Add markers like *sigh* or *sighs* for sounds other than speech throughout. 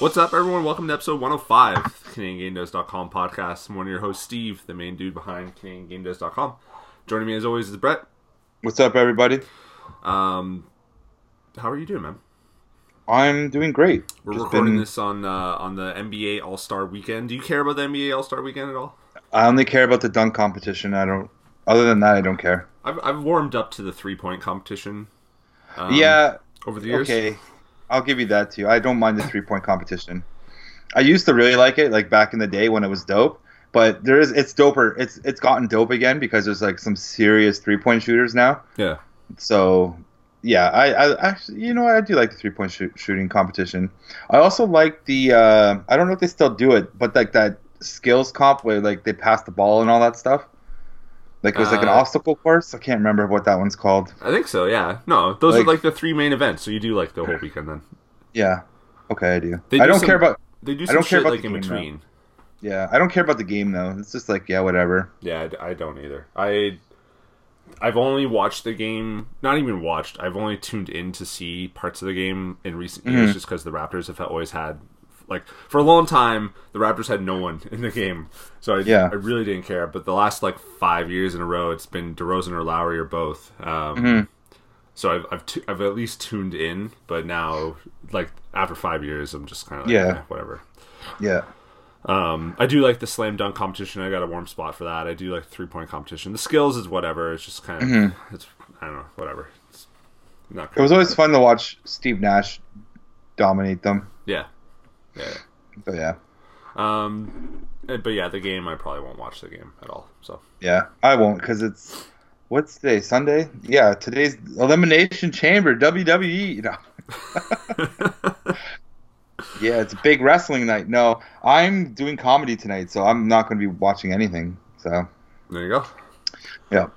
What's up, everyone? Welcome to episode 105, CanadianGameDevs.com podcast. I'm one of your hosts, Steve, the main dude behind CanadianGameDevs.com. Joining me as always is Brett. What's up, everybody? Um, how are you doing, man? I'm doing great. We're Just recording been- this on uh, on the NBA All Star Weekend. Do you care about the NBA All Star Weekend at all? I only care about the dunk competition. I don't. Other than that, I don't care. I've, I've warmed up to the three point competition. um, yeah. over the years. Okay. I'll give you that too. I don't mind the three point competition. I used to really like it, like back in the day when it was dope. But there is, it's doper. It's it's gotten dope again because there's like some serious three point shooters now. Yeah. So yeah, I, I actually, you know, what? I do like the three point shoot, shooting competition. I also like the, uh, I don't know if they still do it, but like that skills comp where like they pass the ball and all that stuff. Like it was like an Uh, obstacle course. I can't remember what that one's called. I think so. Yeah. No, those are Like- like the three main events. So you do like the whole weekend then. Yeah. Okay, I do. They I do don't some- care about. They do I don't care about like the in game, though. between. Yeah, I don't care about the game though. It's just like yeah, whatever. Yeah, I, I don't either. I I've only watched the game, not even watched. I've only tuned in to see parts of the game in recent Mm-hmm. years, just because the Raptors have always had, like, for a long time, the Raptors had no one in the game, so I, Yeah. I really didn't care. But the last like five years in a row, it's been DeRozan or Lowry or both. Um, Mm-hmm. So I've I've, I've at least tuned in, but now like after five years, I'm just kind of like, Yeah. eh, whatever. Yeah. Um, I do like the slam dunk competition. I got a warm spot for that. I do like three point competition. The skills is whatever. It's just kind of it's I don't know whatever. It's not It was always fun to watch Steve Nash dominate them. yeah yeah. So yeah, Um, eh, but yeah, the game I probably won't watch the game at all. So yeah, I won't because it's what's today? Sunday? Yeah, today's Elimination Chamber WWE. You know. *laughs* Yeah, it's a big wrestling night. No, I'm doing comedy tonight, so I'm not going to be watching anything. So, there you go. yeah.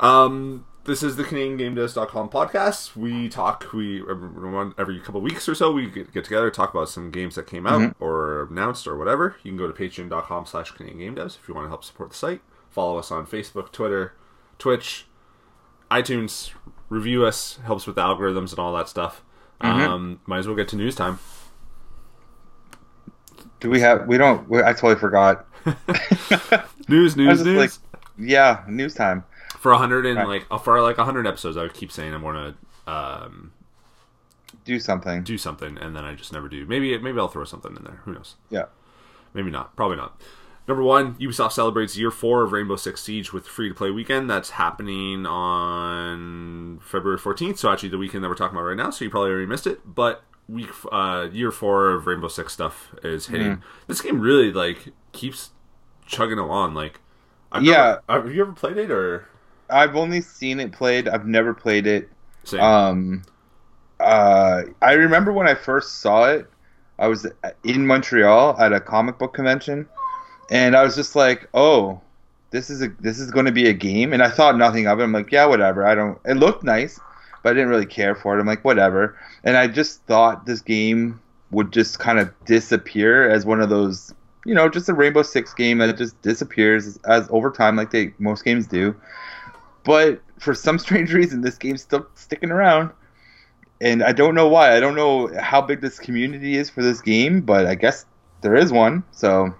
Um, this is the CanadianGameDevs.com podcast. We talk. We every every couple of weeks or so we get, get together talk about some games that came out or announced or whatever. You can go to patreon.com slash CanadianGameDevs if you want to help support the site. Follow us on Facebook, Twitter, Twitch, iTunes. Review us helps with the algorithms and all that stuff. Um, might as well get to news time. Do we have? We don't. We, I totally forgot. *laughs* News, *laughs* news, news. like, yeah, news time. For a hundred and Right. like uh, for like a hundred episodes, I would keep saying I'm gonna um, Do something. do something, and then I just never do. Maybe maybe I'll throw something in there. Who knows? Yeah. Maybe not. Probably not. Number one, Ubisoft celebrates year four of Rainbow Six Siege with free to play weekend. That's happening on February 14th. So, actually, the weekend that we're talking about right now. So, you probably already missed it. But week, uh, year four of Rainbow Six stuff is hitting. This game really, like, keeps chugging along. Like, I've Yeah. Never, have you ever played it or? I've only seen it played. I've never played it. Same. Um, uh, I remember when I first saw it. I was in Montreal at a comic book convention, and I was just like, "Oh, this is a this is going to be a game." And I thought nothing of it. I'm like, "Yeah, whatever." I don't. It looked nice, but I didn't really care for it. I'm like, "Whatever." And I just thought this game would just kind of disappear as one of those, you know, just a Rainbow Six game that just disappears as over time, like they most games do. But for some *laughs* strange reason, this game's still sticking around. And I don't know why. I don't know how big this community is for this game, but I guess there is one. So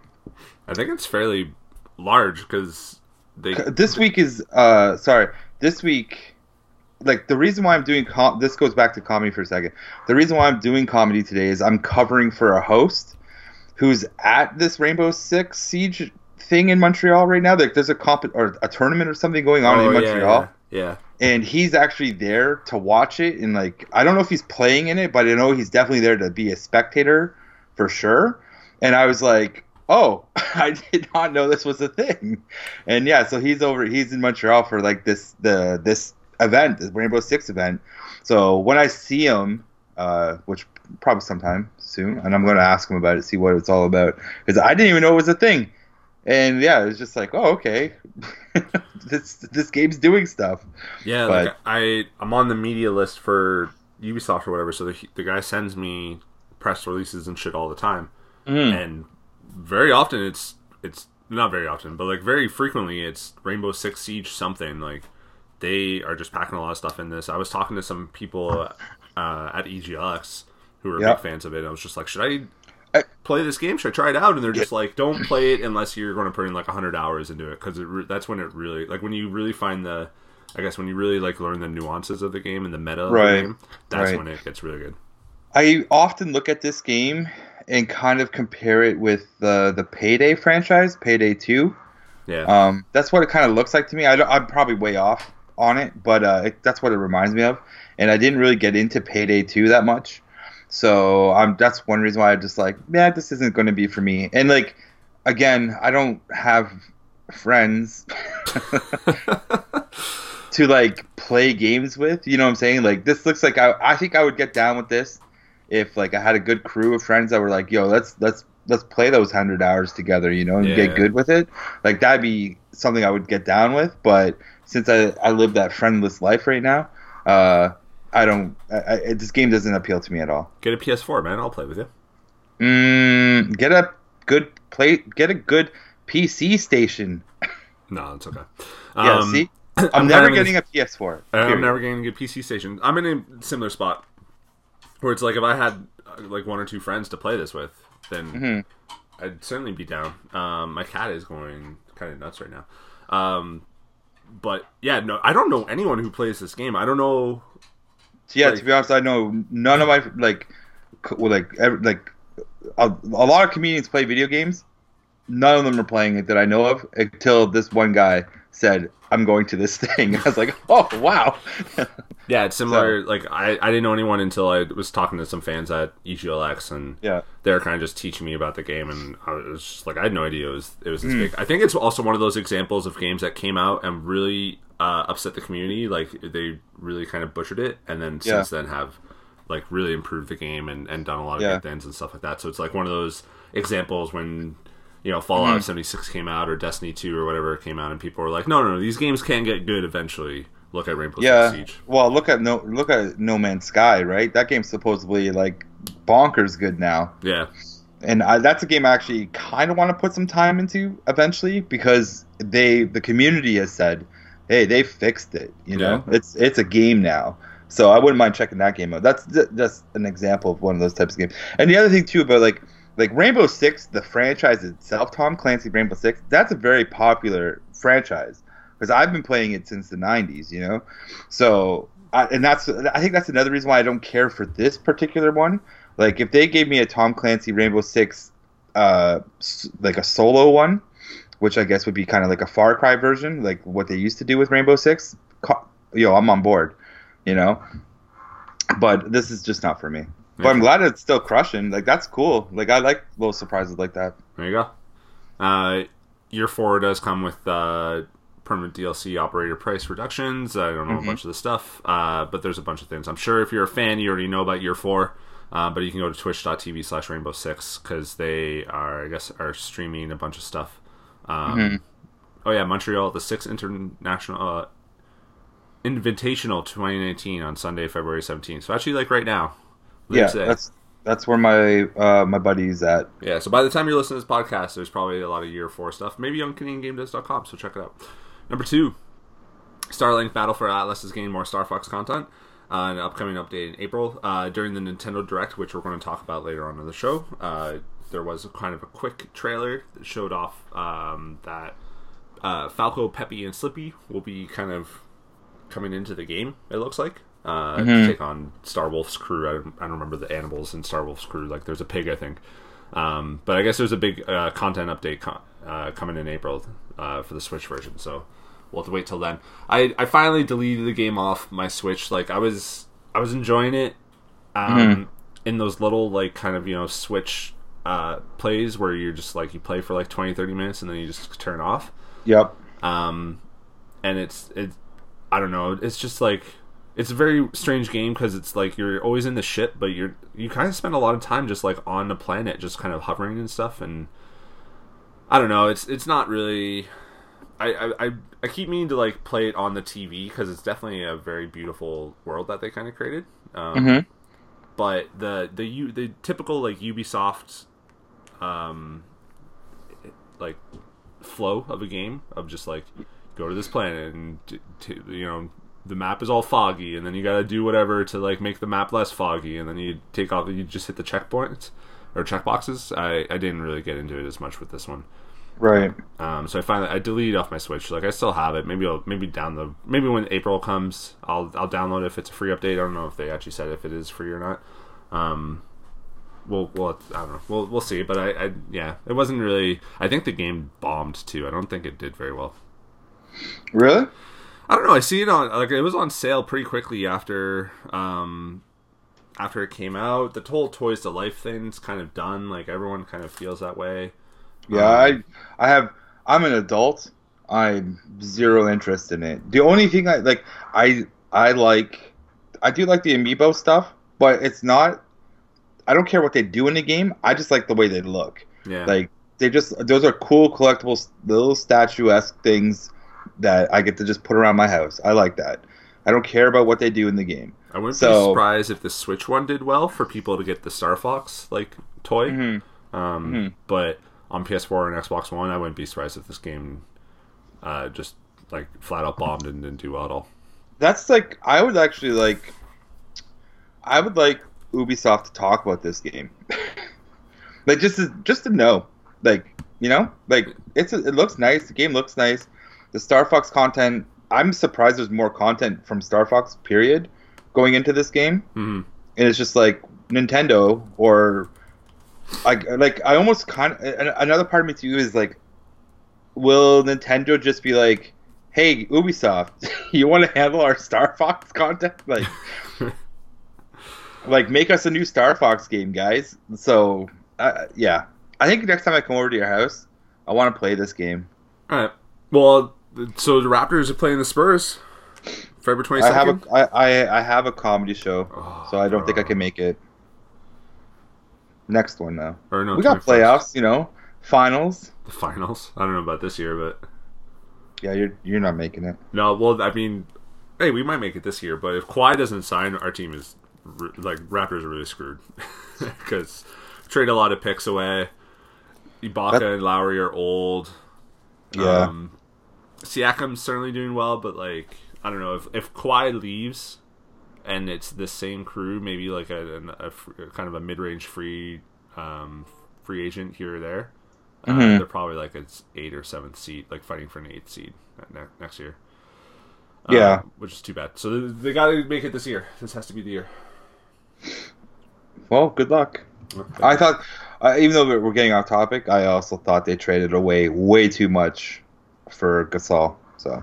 I think it's fairly large because they. this week is uh sorry. This week like the reason why I'm doing com- this goes back to comedy for a second. The reason why I'm doing comedy today is I'm covering for a host who's at this Rainbow Six Siege thing in Montreal right now. Like there's a comp or a tournament or something going on Oh, in Montreal. Yeah. yeah. and he's actually there to watch it and like i don't know if he's playing in it but i know he's definitely there to be a spectator for sure and i was like oh *laughs* i did not know this was a thing and yeah so he's over he's in montreal for like this the this event this rainbow six event so when i see him uh which probably sometime soon and i'm going to ask him about it see what it's all about because i didn't even know it was a thing and yeah it was just like oh okay *laughs* this this game's doing stuff Yeah, But- like I I'm on the media list for Ubisoft or whatever, so the, the guy sends me press releases and shit all the time, and very often it's it's not very often, but like very frequently it's Rainbow Six Siege something like they are just packing a lot of stuff in this. I was talking to some people uh, at EGLX who were Yeah. big fans of it. And I was just like, should I- play this game? Should I try it out?" And they're just like, "Don't play it unless you're going to put in like hundred hours into it because re- that's when it really like when you really find the." I guess when you really like learn the nuances of the game and the meta of Right. the game, that's Right. when it gets really good. I often look at this game and kind of compare it with the the Payday franchise, Payday Two. Yeah, Um, that's what it kind of looks like to me. I don't, I'm probably way off on it, but uh, it, that's what it reminds me of. And I didn't really get into Payday 2 that much, so um, that's one reason why I just like, yeah, this isn't going to be for me. And like, again, I don't have friends *laughs* to like play games with. You know what I'm saying? Like, this looks like I, I think I would get down with this if like I had a good crew of friends that were like, yo, let's let's let's play those hundred hours together, you know, and Yeah. get good with it. Like that'd be something I would get down with. But since I I live that friendless life right now, uh, I don't. I, I, this game doesn't appeal to me at all. get a PS4, man. I'll play with you. Mm, get a good play. Get a good PC station. No, it's okay. *laughs* Yeah, Um, see, *clears throat* I'm, I'm never kind of getting a PS4. I'm period. never getting a PC station. I'm in a similar spot where it's like if I had uh, like one or two friends to play this with, then Mm-hmm. I'd certainly be down. Um, my cat is going kind of nuts right now. Um, but yeah, no, I don't know anyone who plays this game. I don't know. Yeah, Like- to be honest, I know none of my like, well, like, ev like, a, a lot of comedians play video games. None of them are playing it that I know of until this one guy said, "I'm going to this *laughs* thing." I was like, "Oh wow!" *laughs* Yeah, it's similar. Like I, I didn't know anyone until I was talking to some fans at EGLX, and yeah, they were kind of just teaching me about the game, and I was just like, I had no idea it was it was this mm. big. I think it's also one of those examples of games that came out and really uh, upset the community. Like they really kind of butchered it, and then Yeah. since then have like really improved the game and, and done a lot of Yeah. good things and stuff like that. So it's like one of those examples when you know Fallout Hmm. 76 came out or Destiny 2 or whatever came out, and people were like, no, no, no, these games can get good eventually. Look at Rainbow yeah. Six Siege. Well, look at no look at No Man's Sky, right? That game's supposedly like bonkers good now. Yeah, and I, that's a game I actually kind of want to put some time into eventually because they the community has said, hey, they fixed it. You know, Yeah. it's it's a game now. So I wouldn't mind checking that game out. That's just an example of one of those types of games. And the other thing too about like like Rainbow Six, the franchise itself, Tom Clancy Rainbow Six, that's a very popular franchise because I've been playing it since the '90s. You know, so I, and that's I think that's another reason why I don't care for this particular one. Like if they gave me a Tom Clancy Rainbow Six, uh, like a solo one, which I guess would be kind of like a Far Cry version, like what they used to do with Rainbow Six, yo, I'm on board. You know, but this is just not for me. But I'm glad it's still crushing. Like that's cool. Like I like little surprises like that. There you go. Uh, year four does come with uh, permanent DLC operator price reductions. I don't know Mm-hmm. a bunch of the stuff, uh, but there's a bunch of things. I'm sure if you're a fan, you already know about year four. Uh, but you can go to twitch.tv slash rainbow six because they are, I guess, are streaming a bunch of stuff. Um, Mm-hmm. Oh, yeah, Montreal, the sixth international uh, Invitational 2019 on Sunday, February 17th. So actually, like right now. Yeah, today. that's that's where my uh, my buddy's at. Yeah, so by the time you're listening to this podcast, there's probably a lot of year four stuff. Maybe on CanadianGameDevs.com, so check it out. Number two, Starlink Battle for Atlas is getting more Star Fox content. Uh, an upcoming update in April. Uh, during the Nintendo Direct, which we're going to talk about later on in the show, uh, there was a kind of a quick trailer that showed off um, that uh, Falco, Peppy, and Slippy will be kind of coming into the game. It looks like uh, to take on Star Wolf's crew. I don't, I don't remember the animals in Star Wolf's crew. Like there's a pig, I think. Um, but I guess there's a big uh, content update uh, coming in April uh, for the Switch version. So we'll have to wait till then. I, I finally deleted the game off my Switch. Like I was I was enjoying it um, in those little like kind of you know Switch uh, plays where you're just like you play for like 20 30 minutes and then you just turn off Yep. um, and it's it, I don't know. It's just like it's a very strange game because it's like you're always in the ship, but you're you kind of spend a lot of time just like on the planet, just kind of hovering and stuff. And I don't know. It's it's not really. I I, I, keep meaning to like play it on the TV because it's definitely a very beautiful world that they kind of created. Um, Mhm. But the the the typical like Ubisoft, um, like flow of a game of just like go to this planet and t- t- you know the map is all foggy and then you got to do whatever to like make the map less foggy and then you take off you just hit the checkpoints or checkboxes. I I didn't really get into it as much with this one. Right. Um, so I finally I deleted off my Switch. Like I still have it. Maybe I'll maybe down the maybe when April comes, I'll I'll download it if it's a free update. I don't know if they actually said if it is free or not. Um, we'll we'll I don't know. We'll we'll see. But I, I yeah, it wasn't really. I think the game bombed too. I don't think it did very well. Really? I don't know. I see it on like it was on sale pretty quickly after um after it came out. The whole Toys to Life thing's kind of done. Like everyone kind of feels that way. Yeah, Um, I I have I'm an adult. I'm zero interest in it. The only thing I like I I like I do like the amiibo stuff, but it's not I don't care what they do in the game. I just like the way they look. Yeah. Like they just those are cool collectibles, little statuesque things that I get to just put around my house. I like that. I don't care about what they do in the game. I wouldn't be surprised if the Switch one did well for people to get the Star Fox like toy. Mhm. Um, Mhm. But on PS4 and Xbox One, I wouldn't be surprised if this game uh, just like flat out bombed and didn't do well at all. That's like I would actually like I would like Ubisoft to talk about this game. *laughs* like just to, just to know. Like, you know? Like it's it looks nice, the game looks nice. The Star Fox content I'm surprised there's more content from Star Fox period going into this game. hmm And it's just like Nintendo or like like I almost kind of another part of me too is like will Nintendo just be like hey Ubisoft *laughs* you want to handle our Star Fox content like *laughs* like make us a new Star Fox game guys so uh, yeah I think next time I come over to your house I want to play this game All right. Well, so the Raptors are playing the Spurs, February twenty I have second. a I, I I have a comedy show Oh, so I don't think I can make it next one though Or no, we got 21st. playoffs you know finals The finals. I don't know about this year, but Yeah, you're you're not making it. no. Well, I mean, hey, we might make it this year, but if Kawhi doesn't sign, our team is like Raptors are really screwed *laughs* because trade a lot of picks away. Ibaka That- and Lowry are old. Yeah. Um, Siakam's certainly doing well, but like I don't know if if Kawhi leaves and it's the same crew, maybe like a, a, fr- kind of a mid range free um, free agent here or there. Uh, Mhm. they're probably like an eight or seventh seed, like fighting for an eighth seed ne- ne- next year. Yeah. Um, which is too bad. So they, they got to make it this year. This has to be the year. Well, good luck. I thought, uh, even though we're getting off topic, I also thought they traded away way too much for Gasol. So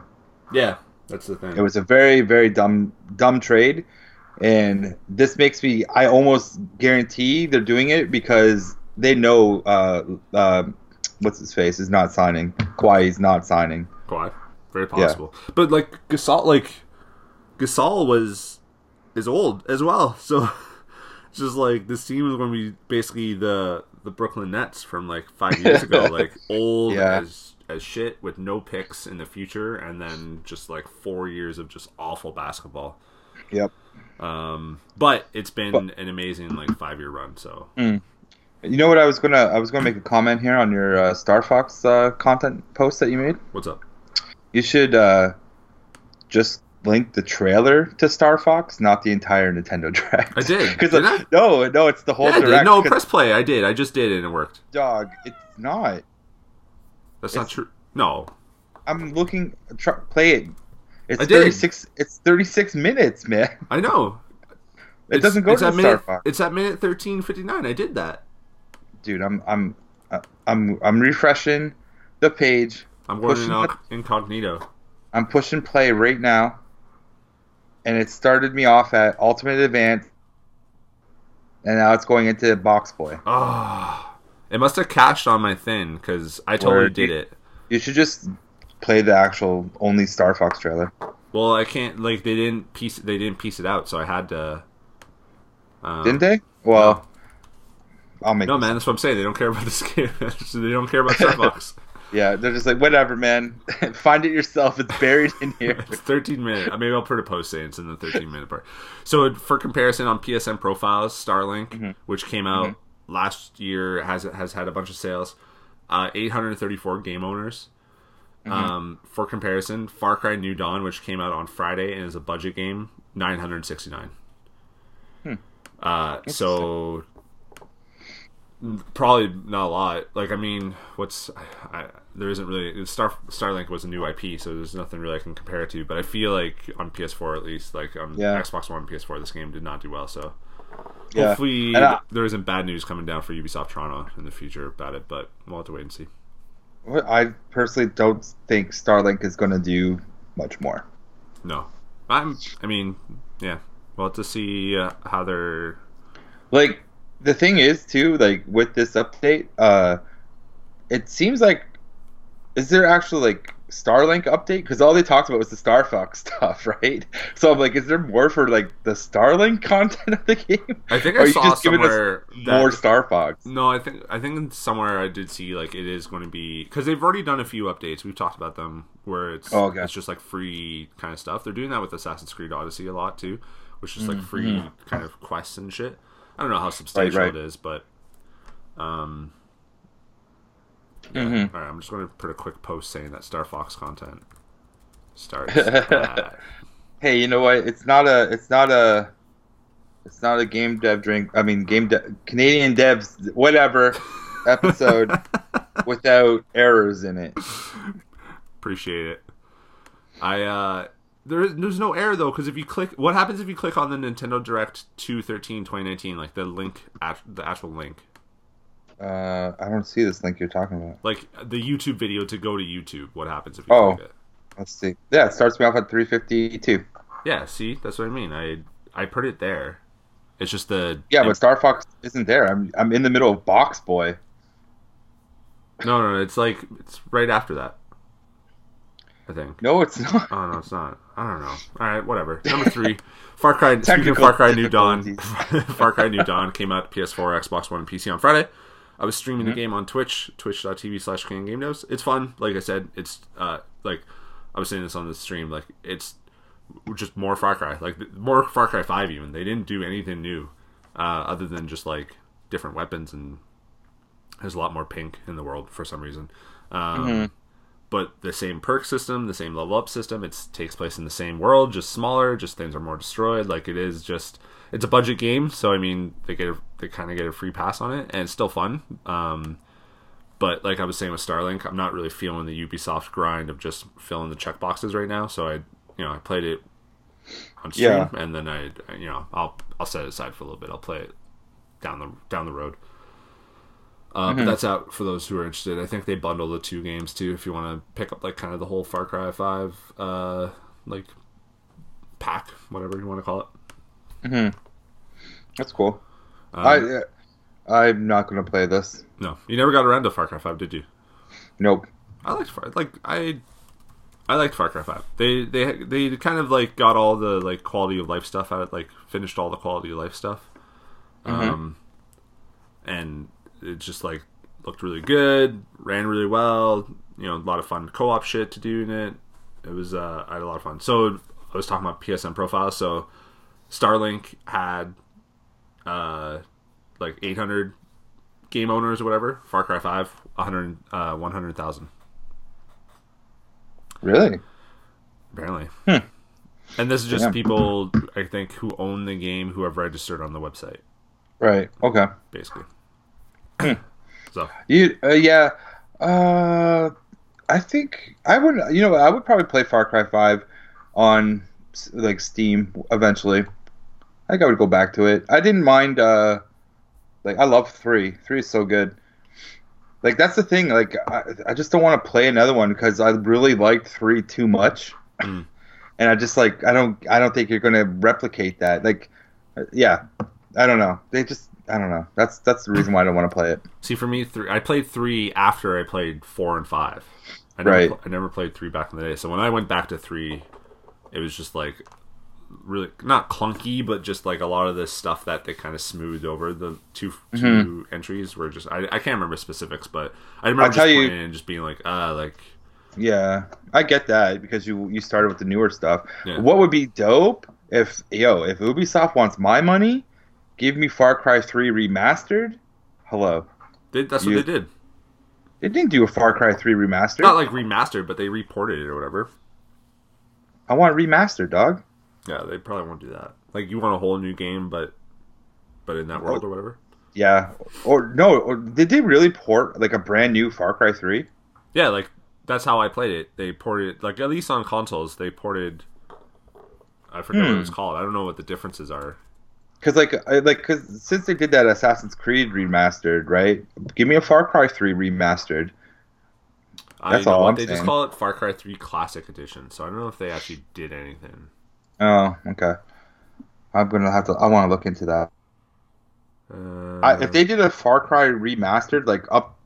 Yeah, that's the thing. it was a very, very dumb, dumb trade. And this makes me, I almost guarantee they're doing it because they know, uh, uh, what's his face is not signing. Kawhi's not signing. Kawhi. Very possible. But like Gasol like Gasol was is old as well. *laughs* So it's just like this team is going to be basically the the Brooklyn Nets from like 5 years ago, *laughs* like old Yeah. as as shit with no picks in the future and then just like 4 years of just awful basketball. Yep. Um but it's been But- an amazing like 5-year run, so You know what? I was gonna, I was gonna make a comment here on your uh, Star Fox uh, content post that you made. what's up? You should uh, just link the trailer to Star Fox, not the entire Nintendo *laughs* Direct. I did. Because no, no, it's the whole Yeah, direct. No, press play. I did. I just did it and it worked. dog. It's not. That's not true. No. I'm looking. Try, play it. It's I did. 36. It's 36 minutes, man. I know. *laughs* It It's- doesn't go it's to minute, Star Fox, It's at minute thirteen fifty nine. I did that. dude. I'm, I'm, uh, I'm, I'm refreshing the page. I'm going in the- incognito. I'm pushing play right now, and it started me off at Ultimate Advance, and now it's going into Box Boy. Ah, it must have cached on my thing because I totally did it. You should just play the actual only Star Fox trailer. Well, I can't. Like they didn't piece. They didn't piece it out, so I had to. Um, Didn't they? Well, I'll make. No, man. That's what I'm saying. They don't care about this *laughs* game. they don't care about Starbucks. *laughs* Yeah, they're just like whatever, man. *laughs* Find it yourself. It's buried in here. *laughs* it's 13 minutes. Maybe I'll put a post saying it's in the 13 minute part. So for comparison, on PSN profiles, Starlink, Mm-hmm. which came out last year, has has had a bunch of sales. Uh, 834 game owners. Mm-hmm. Um, for comparison, Far Cry New Dawn, which came out on Friday and is a budget game, 969. Hmm. Uh, so Probably not a lot. Like I mean, what's I, there isn't really Star Starlink was a new IP, so there's nothing really I can compare it to. But I feel like on PS4 at least, like on Yeah. Xbox One, and PS4, this game did not do well. So Yeah. hopefully I- there isn't bad news coming down for Ubisoft Toronto in the future about it. But we'll have to wait and see. I personally don't think Starlink is going to do much more. No, I'm. I mean, yeah. We'll have to see uh, how they're. Like the thing is too, like with this update, uh, it seems like is there actually like Starlink update? Because all they talked about was the Star Fox *laughs* stuff, right? So I'm like, is there more for like the Starlink *laughs* content of the game? I think I saw just giving us somewhere that More Star Fox. No, I think I think somewhere I did see like it is going to be because they've already done a few updates. We've talked about them where it's Oh, okay. it's just like free kind of stuff. They're doing that with Assassin's Creed Odyssey a lot too, which is like Mm-hmm. free kind of quests and shit. I don't know how substantial right. it is, but um, yeah. Mhm. All right, I'm just going to put a quick post saying that Star Fox content starts. *laughs* at- Hey, you know what? It's not a. It's not a. It's not a game dev drink. I mean, game de- Canadian devs whatever *laughs* episode without errors in it. Appreciate it. I uh there is there's no error though because if you click what happens if you click on the Nintendo Direct 213 2019 like the link at the actual link Uh, I don't see this link you're talking about. like the YouTube video to go to YouTube what happens if you Oh. click it Let's see. Yeah, it starts me off at 352. yeah see that's what I mean I I put it there it's just the Yeah, but Star Fox isn't there. I'm I'm in the middle of Box Boy. no no no it's like it's right after that I think No, it's not. oh no it's not I don't know all right whatever number three Far Cry *laughs* speaking of Technical Far Cry New Dawn. *laughs* Far Cry New Dawn came out PS4, Xbox One, and PC on Friday. I was streaming Mm-hmm. the game on Twitch, twitch.tv slash Game Devs. It's fun. Like I said, it's uh like I was saying this on the stream, like it's just more Far Cry. Like more Far Cry 5 even. They didn't do anything new. Uh, other than just like different weapons and there's a lot more pink in the world for some reason. Um, Mm-hmm. But the same perk system, the same level up system. It takes place in the same world, just smaller. Just things are more destroyed. Like it is just it's a budget game, so I mean they get a, they kind of get a free pass on it, and it's still fun. Um, but like I was saying with Starlink, I'm not really feeling the Ubisoft grind of just filling the checkboxes right now. So I you know I played it on stream, Yeah. and then I you know I'll I'll set it aside for a little bit. I'll play it down the down the road. Uh, But that's out for those who are interested. I think they bundle the two games too. If you want to pick up like kind of the whole Far Cry Five uh, like pack, whatever you want to call it. Hmm. That's cool. Um, I uh, I'm not gonna play this. no, you never got around to Far Cry Five, did you? Nope. I liked Far like I I liked Far Cry Five. They they they kind of like got all the like quality of life stuff out. Like finished all the quality of life stuff. Um, and it just like looked really good, ran really well. You know, a lot of fun co-op shit to do in it. It was uh, I had a lot of fun. So I was talking about PSN profiles. So Starlink had uh like 800 game owners or whatever. Far Cry 5 100 uh 100,000 Really? apparently. And this is just Damn. people I think who own the game who have registered on the website Right. Okay. basically. *clears throat* so You uh, yeah. Uh, I think I would. You know, I would probably play Far Cry Five on like Steam eventually. I think I would go back to it. I didn't mind. Uh, like I love three. Three is so good. Like that's the thing. Like I, I just don't want to play another one because I really liked three too much, Mm. *clears throat* and I just like I don't I don't think you're gonna replicate that. Like, uh, yeah, I don't know. They just I don't know. That's that's the reason why I don't want to play it. See, for me, three. I played three after I played four and five. I never, Right. I never played three back in the day. So when I went back to three, it was just like really not clunky, but just like a lot of this stuff that they kind of smoothed over the 2 two entries were just. I, I can't remember specifics, but I remember I'll just tell you- and just being like, ah, like Yeah, I get that because you you started with the newer stuff. Yeah. What would be dope if yo if Ubisoft wants my money, give me Far Cry Three remastered. Hello, they, that's You- what they did. they didn't do a Far Cry Three remastered. Not like remastered, but they reported it or whatever. I want remastered, dog. Yeah, they probably won't do that. Like you want a whole new game, but but in that world or whatever. Yeah, or no, or did they really port like a brand new Far Cry Three? Yeah, like that's how I played it. They ported like at least on consoles they ported. I forget what it was Hmm. called. I don't know what the differences are. Because like, I, like, because since they did that Assassin's Creed remastered, right? Give me a Far Cry Three remastered. I That's know all I'm They just saying. call it Far Cry Three Classic Edition. So I don't know if they actually did anything. Oh, okay. I'm gonna have to. I want to look into that. Uh, I, if they did a Far Cry remastered, like up,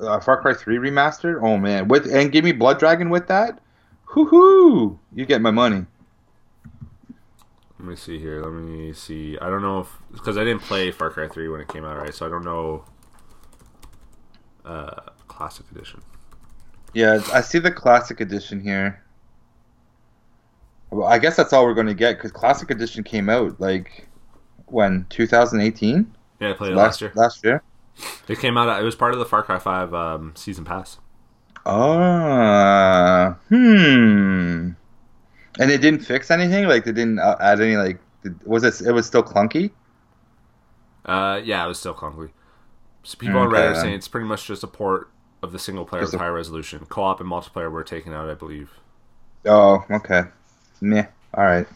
uh, Far Cry Three remastered, oh man, with and give me Blood Dragon with that, hoo hoo, you get my money. Let me see here. Let me see. I don't know if because I didn't play Far Cry Three when it came out, right? So I don't know. Uh, Classic Edition. Yeah, I see the Classic Edition here. Well, I guess that's all we're gonna get because Classic Edition came out like when 2018 Yeah, I played it last last year. last year. It came out. It was part of the Far Cry Five um, season pass. Ah, hmm. And it didn't fix anything. Like they didn't uh, add any. Like was it? It was still clunky. Uh, yeah, it was still clunky. So people on Reddit are saying it's pretty much just a port of the single player with high resolution. Co-op and multiplayer were taken out, I believe. Oh, okay. Meh. All right.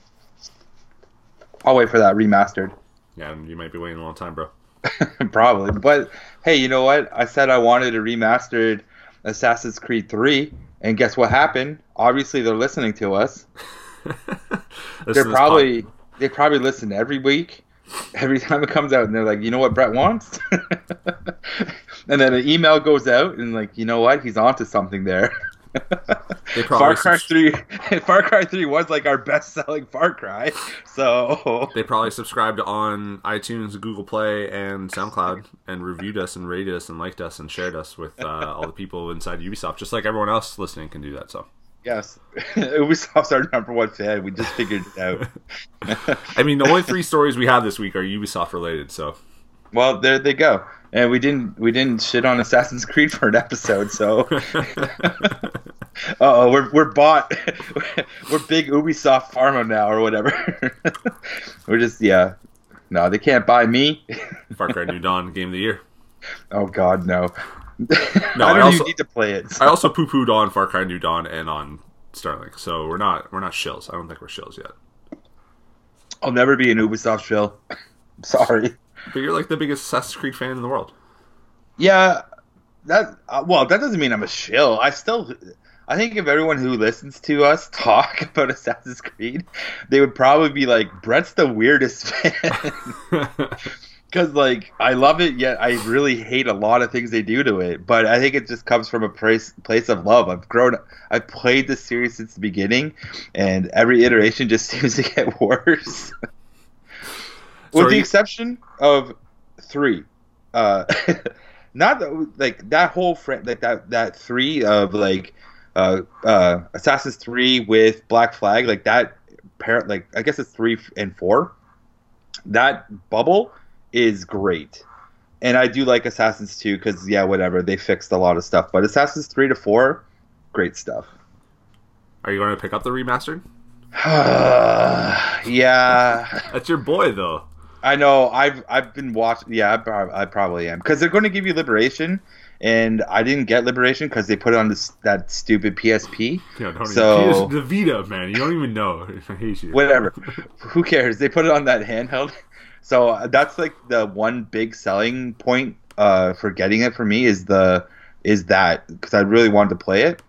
I'll wait for that remastered. Yeah, and you might be waiting a long time, bro. *laughs* Probably. But hey, you know what? I said I wanted a remastered Assassin's Creed 3, and guess what happened? Obviously, they're listening to us. *laughs* They're probably they probably listen every week, *laughs* every time it comes out, and they're like, you know what Brett wants, *laughs* and then an email goes out, and like, you know what? He's onto something there. They Far probably Cry subs- Three, *laughs* Far Cry Three was like our best-selling Far Cry, so They probably subscribed on iTunes, Google Play, and SoundCloud, and reviewed us, and rated us, and liked us, and shared us with uh, all the people inside Ubisoft, just like everyone else listening can do that. So, yes, *laughs* Ubisoft's our number one fan. We just figured it out. *laughs* I mean, the only three stories we have this week are Ubisoft related. So, Well, there they go. And we didn't we didn't shit on Assassin's Creed for an episode, so *laughs* oh, we're we're bought. *laughs* we're big Ubisoft pharma now or whatever. *laughs* we're just yeah. No, they can't buy me. Far Cry New Dawn game of the year. oh God, no. No, I I don't also- even need to play it. I also poo pooed on Far Cry New Dawn and on Starlink, so we're not we're not shills. I don't think we're shills yet. I'll never be an Ubisoft shill. Sorry. But you're like the biggest Assassin's Creed fan in the world. Yeah, that uh, well, that doesn't mean I'm a shill. I still, I think if everyone who listens to us *laughs* talk about Assassin's Creed, they would probably be like, "Brett's the weirdest *laughs* fan," *laughs* because like I love it, yet I really hate a lot of things they do to it. But I think it just comes from a place place of love. I've grown, I've played this series since the beginning, and every iteration just seems to get worse. So With the you- exception of three, uh, *laughs* not the, like that whole fr- like that that three of like uh, uh, Assassin's three with Black Flag, like that pair, like I guess it's three and four. That bubble is great, and I do like Assassin's two because yeah, whatever they fixed a lot of stuff, but Assassin's three to four, great stuff. Are you going to pick up the remastered? *sighs* yeah, That's your boy, though. I know. I've I've been watching. Yeah, I, I probably am because they're going to give you Liberation, and I didn't get Liberation because they put it on this that stupid PSP. Yeah, don't So- even, the Vita, man. You don't even know. *laughs* I hate you. Whatever. Who cares? They put it on that handheld. *laughs* So uh, that's like the one big selling point uh, for getting it for me is the is that because I really wanted to play it,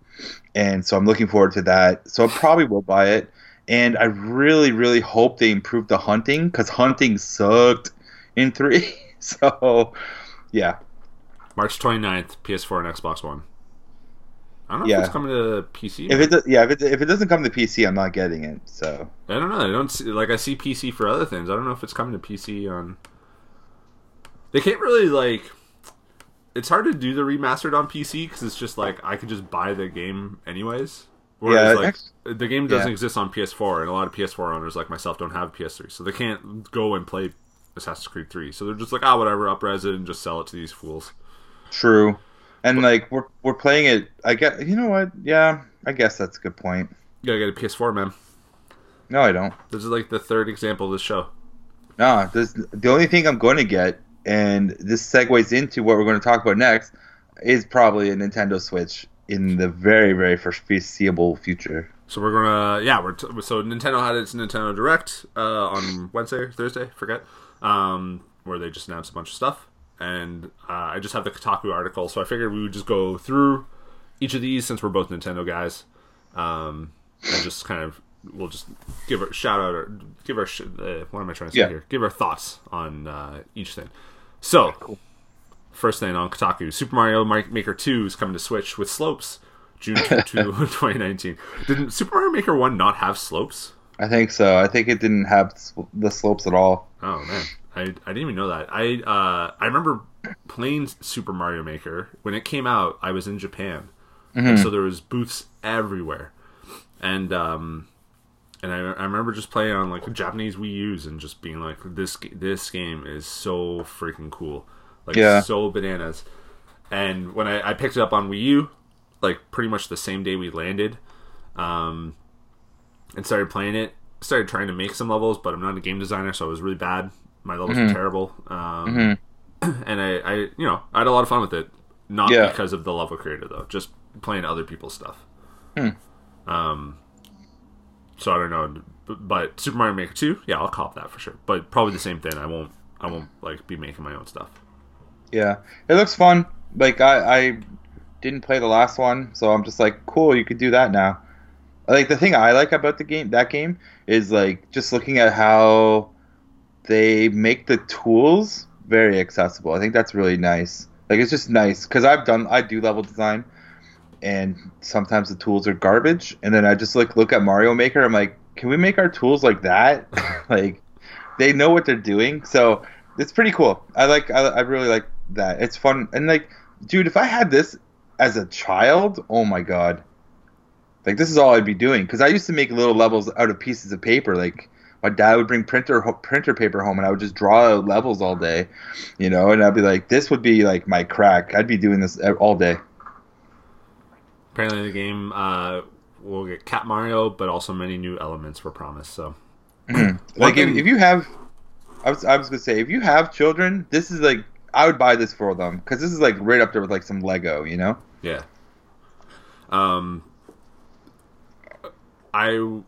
and so I'm looking forward to that. So I probably will buy it, and I really really hope they improve the hunting because hunting sucked in three. *laughs* So yeah. March 29th, PS4 and Xbox One. I don't know Yeah. if it's coming to PC. If it do- yeah if it if it doesn't come to PC, I'm not getting it. So I don't know. I don't see like I see PC for other things. I don't know if it's coming to PC on. They can't really like. It's hard to do the remastered on PC because it's just like I could just buy the game anyways. Whereas Yeah, like ex- the game doesn't yeah. exist on PS4, and a lot of PS4 owners like myself don't have PS3, so they can't go and play Assassin's Creed 3. So they're just like, ah, whatever, upres it and just sell it to these fools. true, and like we're we're playing it. I get you know what? Yeah, I guess that's a good point. You gotta get a PS4, man. No, I don't. This is like the third example of this show. No, this, the only thing I'm going to get and this segues into what we're going to talk about next, is probably a Nintendo Switch in the very, very foreseeable future. So we're gonna, yeah, we're t- so Nintendo had its Nintendo Direct uh, on Wednesday, Thursday, forget, um, where they just announced a bunch of stuff, and uh, I just have the Kotaku article, so I figured we would just go through each of these since we're both Nintendo guys, um, and just kind of we'll just give a shout out or give our sh- uh, what am I trying to say Yeah. here? Give our thoughts on uh, each thing. So, first thing on Kotaku, Super Mario Maker Two is coming to Switch with slopes, June to 2019. *laughs* Didn't Super Mario Maker One not have slopes? I think so. I think it didn't have the slopes at all. Oh man, I, I didn't even know that. I uh, I remember playing Super Mario Maker when it came out. I was in Japan, and so there was booths everywhere, and um, and I, I remember just playing on like Japanese Wii U's and just being like, this this game is so freaking cool, like Yeah. so bananas. And when I, I picked it up on Wii U, like pretty much the same day we landed, um, and started playing it. Started trying to make some levels, but I'm not a game designer, so I was really bad. My levels were terrible, um, *clears throat* and I, I, you know, I had a lot of fun with it. Not Yeah. because of the level creator though, just playing other people's stuff. Um, so I don't know, but, but Super Mario Maker Two, yeah, I'll cop that for sure. But probably the same thing. I won't, I won't like be making my own stuff. Yeah, it looks fun. Like I, I didn't play the last one, so I'm just like, cool, you could do that now. Like the thing I like about the game, that game, is like just looking at how they make the tools very accessible. I think that's really nice. Like it's just nice because I've done, I do level design, and sometimes the tools are garbage, and then I just like look at Mario Maker. I'm like, can we make our tools like that? *laughs* like they know what they're doing, so it's pretty cool. I like, I, I really like that. It's fun, and like, dude, if I had this as a child, oh my god, like this is all I'd be doing. Because I used to make little levels out of pieces of paper. Like my dad would bring printer ho- printer paper home, and I would just draw out levels all day, you know. And I'd be like, this would be like my crack. I'd be doing this all day. Apparently, the game uh, will get Cat Mario, but also many new elements were promised. So *clears throat* Like if, if you have, I was I was gonna say if you have children, this is like I would buy this for them because this is like right up there with like some Lego, you know. Yeah. Um, I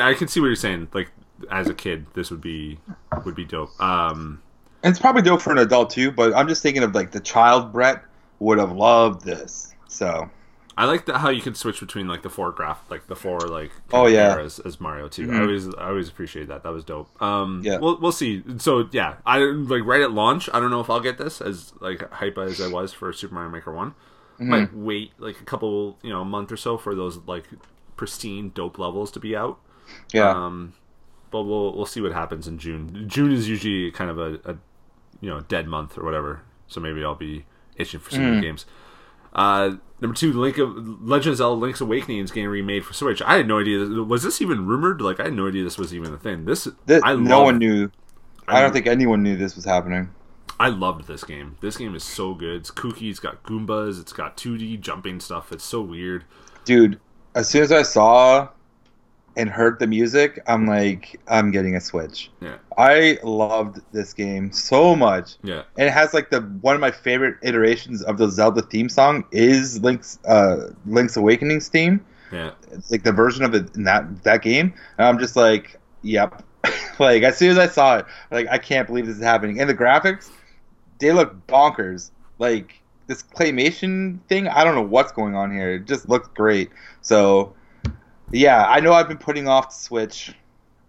I can see what you're saying. Like as a kid, this would be would be dope. Um, And it's probably dope for an adult too, but I'm just thinking of like the child Brett would have loved this. So I like the, how you can switch between like the four graph, like the four like Oh, yeah. eras as Mario too. I always I always appreciate that. That was dope. Um, Yeah. We'll we'll see. So yeah, I like right at launch. I don't know if I'll get this as like hype as I was for Super Mario Maker One. Mm-hmm. Might wait like a couple you know a month or so for those like pristine dope levels to be out. yeah, Um, but we'll we'll see what happens in June. June is usually kind of a, a you know dead month or whatever. So maybe I'll be itching for some Hmm. new games. Uh, number two, Link of Legend of Zelda: Link's Awakening is getting remade for Switch. I had no idea. Was this even rumored? Like I had no idea this was even a thing. This, This- I no love- one knew. I I- don't think anyone knew this was happening. I loved this game. This game is so good. It's kooky. It's got Goombas. It's got 2D jumping stuff. It's so weird. Dude, as soon as I saw and heard the music, I'm like, I'm getting a Switch. Yeah, I loved this game so much. yeah, And it has like the one of my favorite iterations of the Zelda theme song is Link's uh Link's Awakening's theme. yeah. It's like the version of it in that that game. And I'm just like, yep. *laughs* like as soon as I saw it, like I can't believe this is happening. And the graphics, they look bonkers. Like this claymation thing, I don't know what's going on here. It just looks great. So yeah, I know I've been putting off the Switch.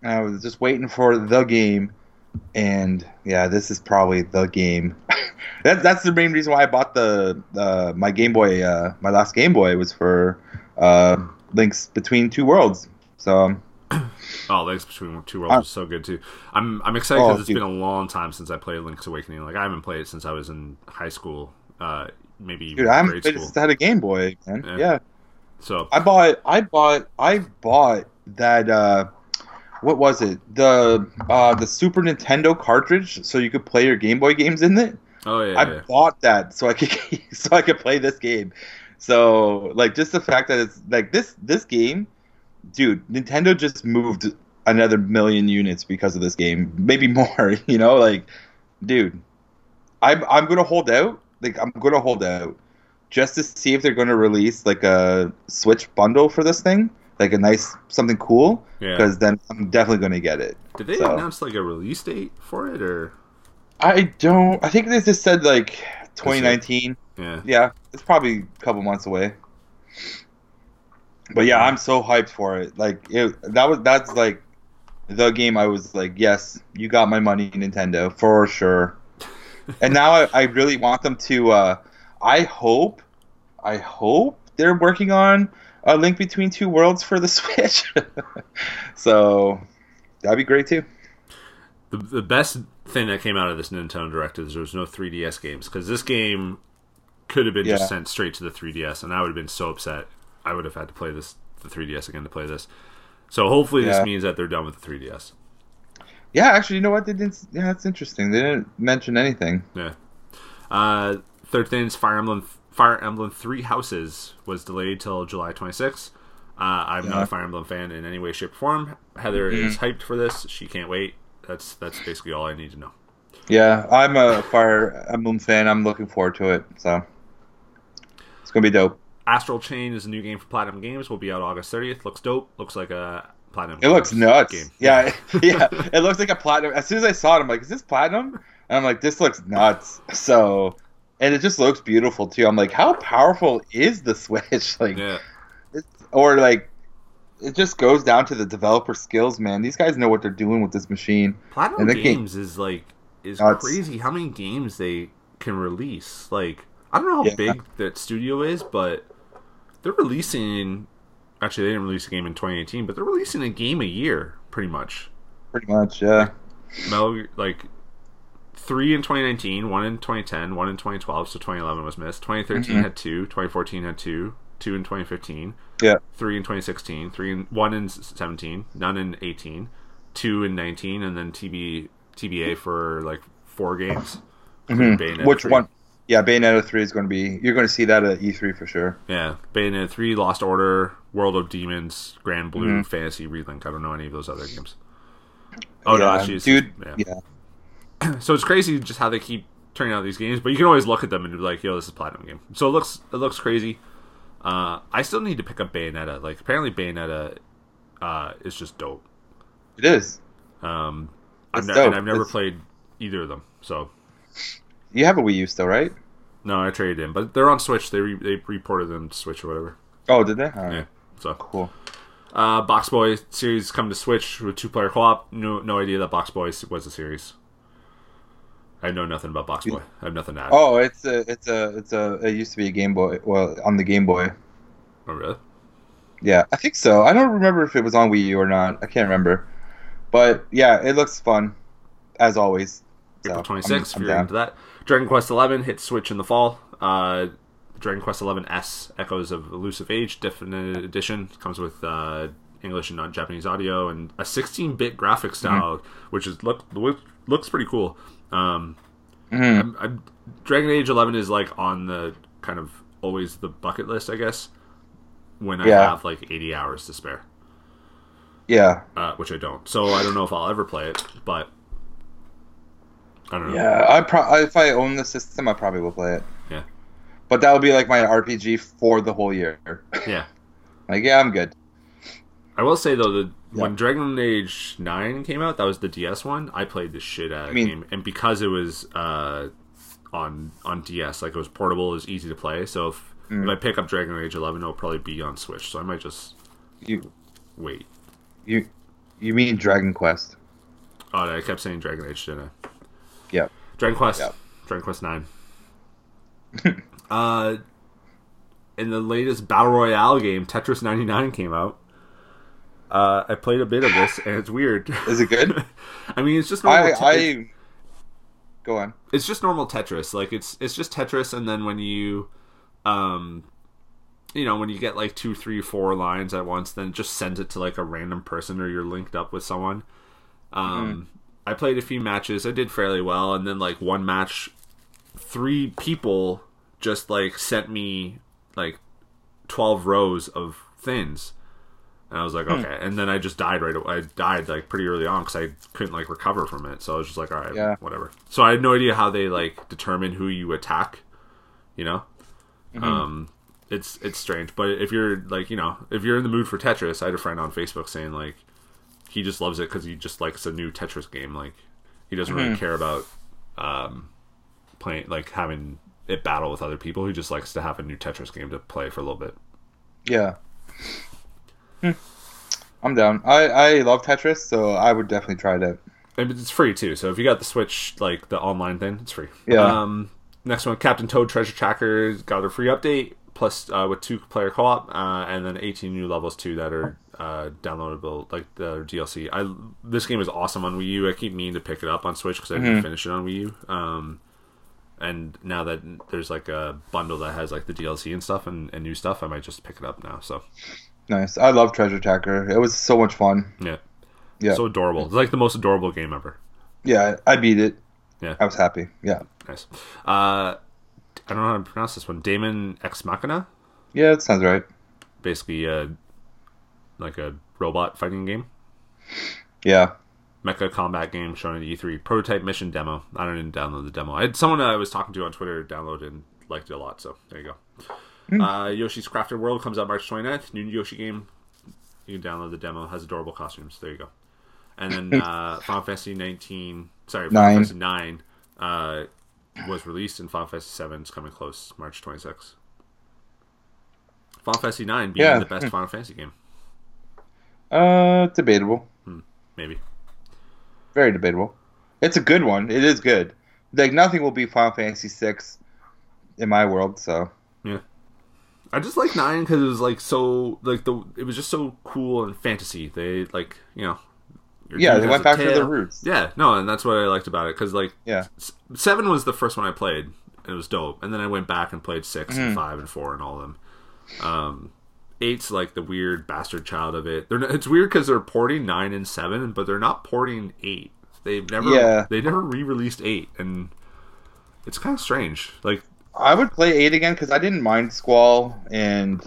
I was just waiting for the game. And yeah, this is probably the game. *laughs* that, that's the main reason why I bought the uh, my Game Boy. Uh, my last Game Boy was for uh, Links Between Two Worlds. So um, Oh, Links Between Two Worlds Uh, was so good too. I'm I'm excited Oh, because it's dude. been a long time since I played Link's Awakening. Like I haven't played it since I was in high school, uh, maybe dude, I'm grade I school. just had a Game Boy, man. Yeah. Yeah. So I bought I bought I bought that uh what was it? The uh the Super Nintendo cartridge so you could play your Game Boy games in it. oh yeah, I yeah. bought that so I could *laughs* so I could play this game. So like just the fact that it's like this this game, dude, Nintendo just moved another million units because of this game, maybe *laughs* more. You know, like, dude, I'm I'm gonna hold out. Like I'm gonna hold out just to see if they're gonna release like a Switch bundle for this thing, like a nice something cool. Yeah. Because then I'm definitely gonna get it. Did they So- announce like a release date for it or? I don't. I think they just said like 2019. Yeah. Yeah, it's probably a couple months away. But yeah, I'm so hyped for it. Like it, that was that's like the game I was like, yes, you got my money, Nintendo, for sure. *laughs* and now I, I really want them to. Uh, I hope, I hope they're working on a link between two worlds for the *laughs* Switch. *laughs* so that'd be great too. The, the best thing that came out of this Nintendo Direct is there was no 3DS games because this game could have been Yeah. just sent straight to the 3DS, and I would have been so upset. I would have had to play this the 3DS again to play this. So hopefully this Yeah. means that they're done with the 3DS. Yeah, actually, you know what? They didn't. Yeah, that's interesting. They didn't mention anything. Yeah. Uh, third thing is Fire Emblem. Fire Emblem Three Houses was delayed till July 26th. Uh, I'm not a Fire Emblem fan in any way, shape, or form. Heather is hyped for this. She can't wait. That's that's basically all I need to know. Yeah, I'm a Fire Emblem fan. I'm looking forward to it. So it's gonna be dope. Astral Chain is a new game for Platinum Games. Will be out August 30th. Looks dope. Looks like a Platinum. It looks nuts. Game. Yeah, *laughs* *laughs* yeah. It looks like a platinum. As soon as I saw it, I'm like, "Is this platinum?" And I'm like, "This looks nuts." *laughs* So, and it just looks beautiful too. I'm like, "How powerful is the *laughs* Switch?" *laughs* Like, Yeah. it's, or like, it just goes down to the developer skills, man. These guys know what they're doing with this machine. Platinum And the game- Games is like is Nuts. crazy. How many games they can release? Like I don't know how Yeah. big that studio is, but they're releasing. Actually, they didn't release a game in 2018, but they're releasing a game a year, pretty much. Pretty much, yeah. Metal like three in 2019, one in 2010, one in 2012. So 2011 was missed. 2013 Mhm. had two. 2014 had two. Two in 2015. Yeah. Three in 2016. Three in one in 17. None in 18. Two in 19, and then TB TBA for like four games. Mhm. Which 3. one? Yeah, Bayonetta three is going to be. You're going to see that at E3 for sure. Yeah, Bayonetta 3, Lost Order, World of Demons, Granblue, Mhm. Fantasy Relink. I don't know any of those other games. Oh no, actually, dude. yeah. Yeah. *clears throat* so it's crazy just how they keep turning out these games but you can always look at them and be like yo this is a platinum game. So it looks it looks crazy. Uh i still need to pick up bayonetta. Like apparently bayonetta uh is just dope. It is. um I've ne- i've never It's- played either of them so. You have a Wii U still, right? no i traded in but they're on switch. They re- they reported them to switch or whatever. Oh, did they? Right. yeah so. Cool. uh box boy series come to switch with two player co-op. No no idea that box boy was a series I know nothing about Box Boy. I have nothing to add. Oh, it's a, it's a, it's a. It used to be a Game Boy. Well, on the Game Boy. Oh, really? Yeah, I think so. I don't remember if it was on Wii U or not. I can't remember. But yeah, it looks fun, as always. April 26th, I'm if you're down. into that. Dragon Quest 11 hits Switch in the fall. Uh, Dragon Quest 11 S Echoes of Elusive Age Definite Edition comes with uh, English and not Japanese audio and a 16-bit graphic style, which is look looks pretty cool. Um, Mhm. I'm, I'm, Dragon Age 11 is like on the kind of always the bucket list, I guess, when I Yeah. have like 80 hours to spare, Yeah, uh, which I don't. So I don't know if I'll ever play it, but I don't know. yeah. I pro- if I own the system, I probably will play it. Yeah. But that would be like my RPG for the whole year. yeah. *laughs* Like, yeah, I'm good. I will say though, the when Dragon Age Nine came out, that was the DS one. I played the shit out of I mean- game, and because it was uh, on on DS, like it was portable, it was easy to play. So if, Mm. if I pick up Dragon Age Eleven, it'll probably be on Switch. So I might just You, wait. you, you mean Dragon Quest? Oh, I kept saying Dragon Age, didn't I? Yeah. Dragon Quest. Yep. Dragon Quest Nine. *laughs* uh, in the latest battle royale game, Tetris 99 came out. Uh, I played a bit of this, and it's weird. Is it good? *laughs* I mean, it's just normal. I, te- I. Go on. it's just normal Tetris. Like it's it's just Tetris, and then when you, um, you know, when you get like two, three, four lines at once, then just sends it to like a random person or you're linked up with someone. Um, I played a few matches. I did fairly well, and then like one match, three people just like sent me like twelve rows of thins. And I was like, okay. And then I just died right away. I died like pretty early on because I couldn't like recover from it. So I was just like, all right, Yeah. whatever. So I had no idea how they like determine who you attack. You know, um, it's it's strange. But if you're like, you know, if you're in the mood for Tetris, I had a friend on Facebook saying like he just loves it because he just likes a new Tetris game. Like he doesn't really care about um, playing like having it battle with other people. He just likes to have a new Tetris game to play for a little bit. Yeah. Hmm. I'm down. I I love Tetris, so I would definitely try it out. And it's free too. So if you got the Switch, like the online thing, it's free. Yeah. Um, next one, Captain Toad Treasure Tracker got a free update plus uh, with two player co op, uh, and then 18 new levels too that are uh, downloadable, like the DLC. I this game is awesome on Wii U. I keep meaning to pick it up on Switch because I didn't finish it on Wii U. Um, and now that there's like a bundle that has like the DLC and stuff and, and new stuff, I might just pick it up now. So Nice. I love Treasure Tracker. It was so much fun. yeah, Yeah. so adorable. It's like the most adorable game ever. Yeah, I beat it. Yeah. I was happy. Yeah. Nice. Uh, I don't know how to pronounce this one. Daemon X Machina, Yeah, that sounds right. basically uh, like a robot fighting game, Yeah. mecha combat game shown at E3. Prototype mission demo. I didn't even download the demo. I had someone I was talking to on Twitter downloaded and liked it a lot. So there you go. Uh, Yoshi's Crafted World comes out March 29th. New Yoshi game. You can download the demo. Has adorable costumes. There you go. And then *laughs* uh, Final Fantasy 19. Sorry, Final Nine. Fantasy 9 uh, was released, and Final Fantasy 7 is coming close, March 26th. Final Fantasy 9 being Yeah. the best Final Fantasy game, Uh, debatable. Hmm. maybe. Very debatable. It's a good one. It is good. Like nothing will be Final Fantasy VI in my world. So I just like nine because it was like so like the it was just so cool and fantasy. They like you know. yeah, they went back to tail. their roots. Yeah, no, and that's what I liked about it because like Yeah. seven was the first one I played and it was dope, and then I went back and played 6 Mm-hmm. and five and four and all of them. Um, eight's like the weird bastard child of it. They're not, it's weird because they're porting nine and seven, but they're not porting eight. They've never Yeah. they never re-released eight, and it's kind of strange. Like I would play eight again because I didn't mind Squall and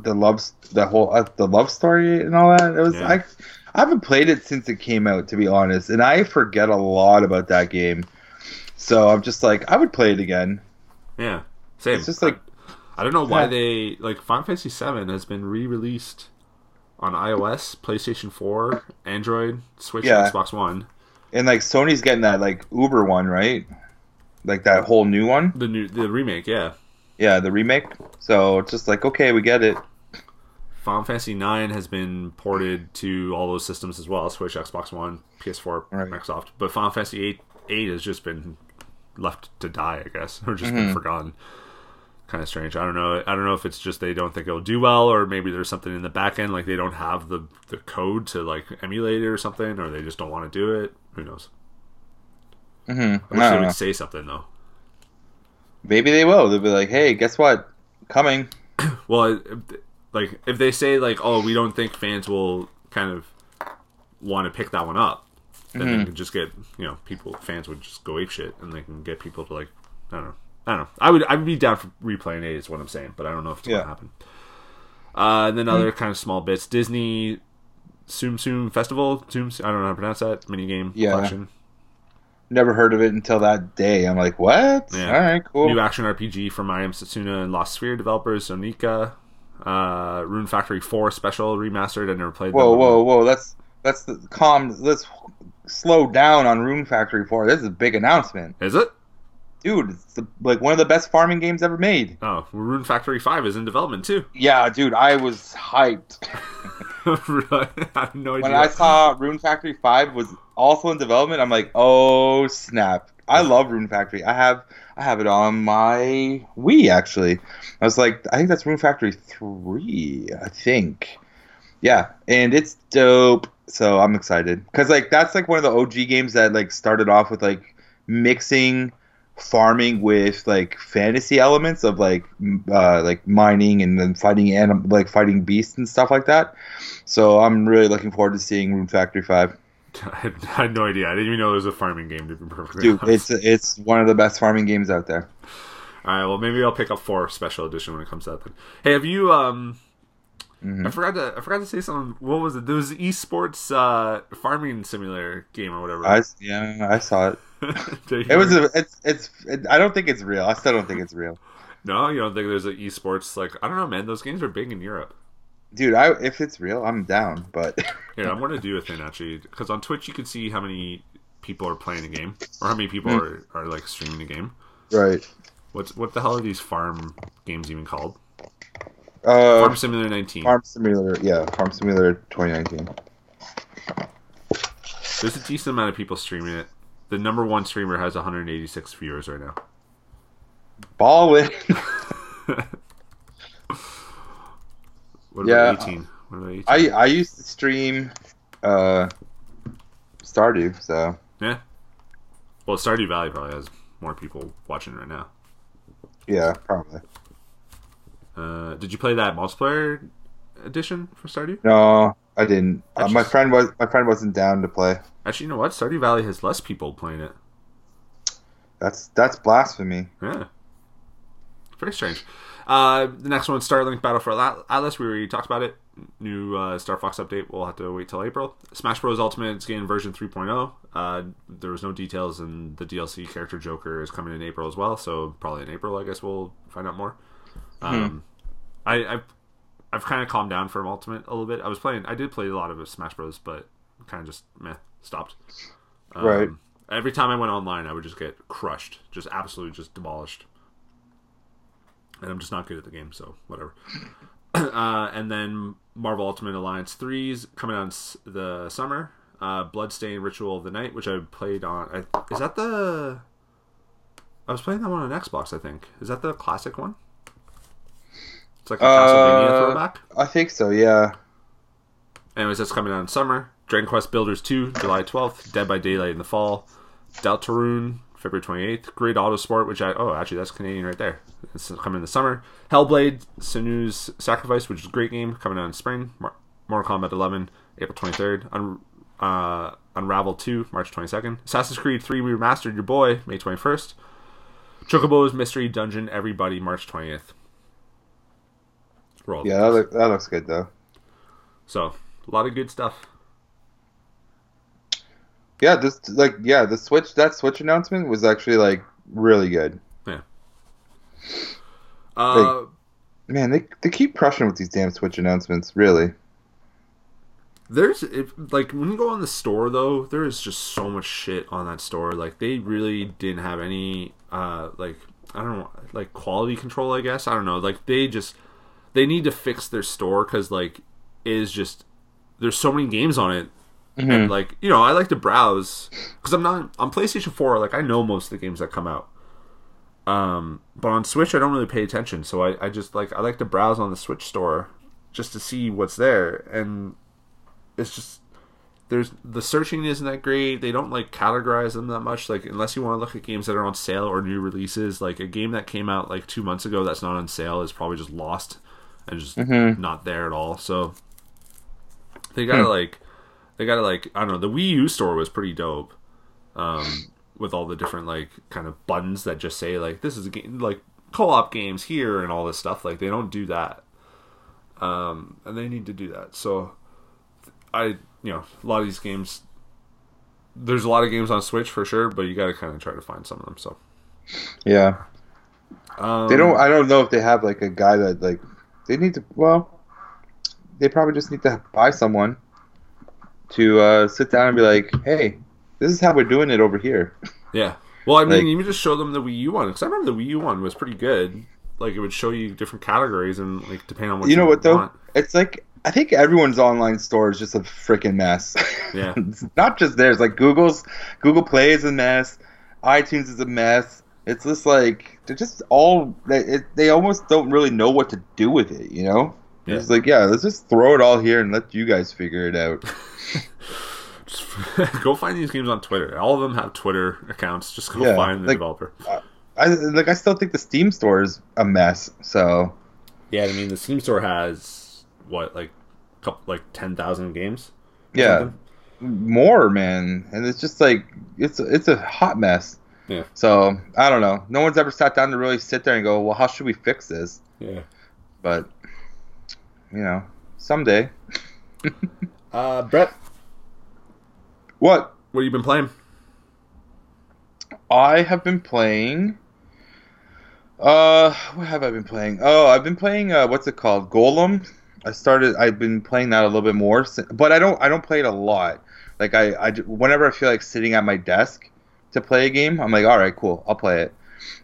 the love, the whole uh, the love story and all that. It was Yeah. I, I haven't played it since it came out to be honest, and I forget a lot about that game. So I'm just like I would play it again. Yeah, same. It's just like- I, don't know why Yeah. they like Final Fantasy VII has been re-released on iOS, PlayStation Four, Android, Switch, Yeah. Xbox One. And like Sony's getting that like Uber one, right? Like that whole new one. The new the remake, yeah. Yeah, the remake. So it's just like okay, we get it. Final Fantasy IX has been ported to all those systems as well: Switch, Xbox One, PS4, Right. Microsoft. But Final Fantasy eight eight has just been left to die, I guess, *laughs* or just Mm-hmm. been forgotten. Kind of strange. I don't know. I don't know if it's just they don't think it'll do well, or maybe there's something in the back end, like they don't have the the code to like emulate it or something, or they just don't want to do it. Who knows? Mm-hmm. I wish they would say something though. Maybe they will. They'll be like, hey, guess what? Coming. *clears throat* Well, if, like if they say like, "Oh, we don't think fans will kind of want to pick that one up," then Mm-hmm. they can just get you know people fans would just go ape shit, and they can get people to like I don't know. I don't know. I would I would be down for replaying it. Is what I'm saying, but I don't know if it's Yeah. gonna happen. Uh, and then other kind of small bits. Disney Tsum Tsum Festival. Tsum, I don't know how to pronounce that mini game Yeah. collection. Never heard of it until that day. I'm like, what? Yeah. All right, cool. New action RPG from I Am Setsuna and Lost Sphere developers. Oninaki. Uh, Rune Factory 4 special remastered. I never played. Whoa, whoa, whoa! Let's let's calm. Let's slow down on Rune Factory Four. This is a big announcement, Is it? dude. It's the, like one of the best farming games ever made. Oh, Rune Factory 5 is in development too. *laughs* Yeah, dude, I was hyped? *laughs* *laughs* I have no idea. when I saw Rune Factory Five was also in development. I'm like, oh snap! I love Rune Factory. I have I have it on my Wii actually. I was like, I think that's Rune Factory Three. I think. Yeah, and it's dope. So I'm excited because like that's like one of the OG games that like started off with like mixing farming with like fantasy elements of like uh, like mining and then fighting anim- like fighting beasts and stuff like that. So I'm really looking forward to seeing Rune Factory Five. *laughs* I had, no idea. I didn't even know it was a farming game. To be perfectly Dude, honest. it's it's one of the best farming games out there. All right. Well, maybe I'll pick up four special edition when it comes out. Then. Hey, have you um, Mhm. I forgot to I forgot to say something. What was it? There was an esports uh, farming simulator game or whatever. I yeah, I saw it. *laughs* It was a, it's it's it, I don't think it's real. I still don't think it's real. no. You don't think there's an esports like I don't know, man. Those games are big in Europe. Dude, I if it's real, I'm down. But *laughs* Here, I'm gonna do a thing actually because on Twitch you can see how many people are playing a game or how many people Hmm. are, are like streaming a game. right, What's what the hell are these farm games even called? uh, Farm Simulator 19. Farm Simulator, yeah, Farm Simulator 2019. There's a decent amount of people streaming it. The number one streamer has 186 viewers right now. Ballin. *laughs* What Yeah. about 18? What about 18? I I used to stream uh Stardew, so yeah. Well, Stardew Valley probably has more people watching right now. yeah, probably. Uh, did you play that multiplayer edition for Stardew? No, I didn't. Uh, my friend was my friend wasn't down to play. Actually, you know what? Stardew Valley has less people playing it. That's that's blasphemy. Yeah. Very strange. Uh, the next one, Starlink Battle for Atlas. We already talked about it. New uh, Star Fox update. We'll have to wait till April. Smash Bros. Ultimate is getting version 3.0. Uh, there was no details, and the DLC character Joker is coming in April as well. So probably in April, I guess we'll find out more. Um, I, I've I've kind of calmed down from Ultimate a little bit. I was playing. I did play a lot of Smash Bros, but kind of just meh stopped. Um, Right. Every time I went online, I would just get crushed, just absolutely just demolished and I'm just not good at the game, so whatever. *clears throat* uh, and then Marvel Ultimate Alliance 3's coming out in s- the summer. Uh, Bloodstained Ritual of the Night, which I played on. I, is that the. I was playing that one on Xbox, I think. Is that the classic one? It's like a Castlevania Uh, throwback. I think so. Yeah. Anyways, that's coming out in summer. Dragon Quest Builders 2, July 12th. Dead by Daylight in the fall. Deltarune, February 28th. Grid Autosport, which I. Oh, actually, that's Canadian right there. It's coming in the summer. Hellblade, Senua's Sacrifice, which is a great game, coming out in spring. Mar- Mortal Kombat 11, April 23rd. Un- uh, Unravel 2, March 22nd. Assassin's Creed 3 Remastered, your boy, May 21st. Chocobo's Mystery Dungeon, Everybody, March 20th. Roll. Yeah, that, look, that looks good though. So, a lot of good stuff. Yeah, this like yeah, the Switch that Switch announcement was actually like really good. Uh, Man, they they keep crushing with these damn Switch announcements. Really. There's if, like when you go on the store though, there is just so much shit on that store. Like they really didn't have any uh like I don't know like quality control. I guess I don't know. Like they just they need to fix their store because like it is just there's so many games on it. And mm-hmm. like you know, I like to browse because I'm not on PlayStation Four. Like I know most of the games that come out. Um, but on Switch, I don't really pay attention. So I, I just like I like to browse on the Switch store just to see what's there and it's just there's the searching isn't that great. They don't like categorize them that much. Like unless you want to look at games that are on sale or new releases, like a game that came out like two months ago that's not on sale is probably just lost and just mm-hmm. not there at all. So they gotta hmm. like they gotta like I don't know. The Wii U store was pretty dope, um, with all the different like kind of buttons that just say like this is a game like co-op games here and all this stuff. Like they don't do that, um, and they need to do that. So I, you know, a lot of these games. There's a lot of games on Switch for sure, but you got to kind of try to find some of them. So Yeah. um, They don't. I don't know if they have like a guy that like they need to. Well, they probably just need to buy someone to uh, sit down and be like, "Hey, this is how we're doing it over here." *laughs* Yeah. Well, I mean, Like- even just show them the Wii U one because I remember the Wii U one was pretty good. Like it would show you different categories and like depending on what you know what though? want. It's like I think everyone's online store is just a freaking mess. *laughs* Yeah. it's not just theirs. Like Google's Google Play is a mess. iTunes is a mess. It's just like they're just all they it, they almost don't really know what to do with it. You know? Yeah. It's like yeah, let's just throw it all here and let you guys figure it out. *laughs* *laughs* Go find these games on Twitter. All of them have Twitter accounts. Just go Yeah, find the like- developer. I like I still think the Steam store is a mess. So Yeah, I mean the Steam store has what like couple like ten thousand games. yeah, something? more man, and it's just like it's it's a hot mess. Yeah. So I don't know. No one's ever sat down to really sit there and go, well, how should we fix this? Yeah. But you know, someday. *laughs* Uh, Brett, What? what have you been playing? I have been playing. Uh, what have I been playing? Oh, I've been playing. Uh, what's it called? Golem. I started. I've been playing that a little bit more, but I don't. I don't play it a lot. Like I, I, whenever I feel like sitting at my desk to play a game, I'm like, all right, cool, I'll play it.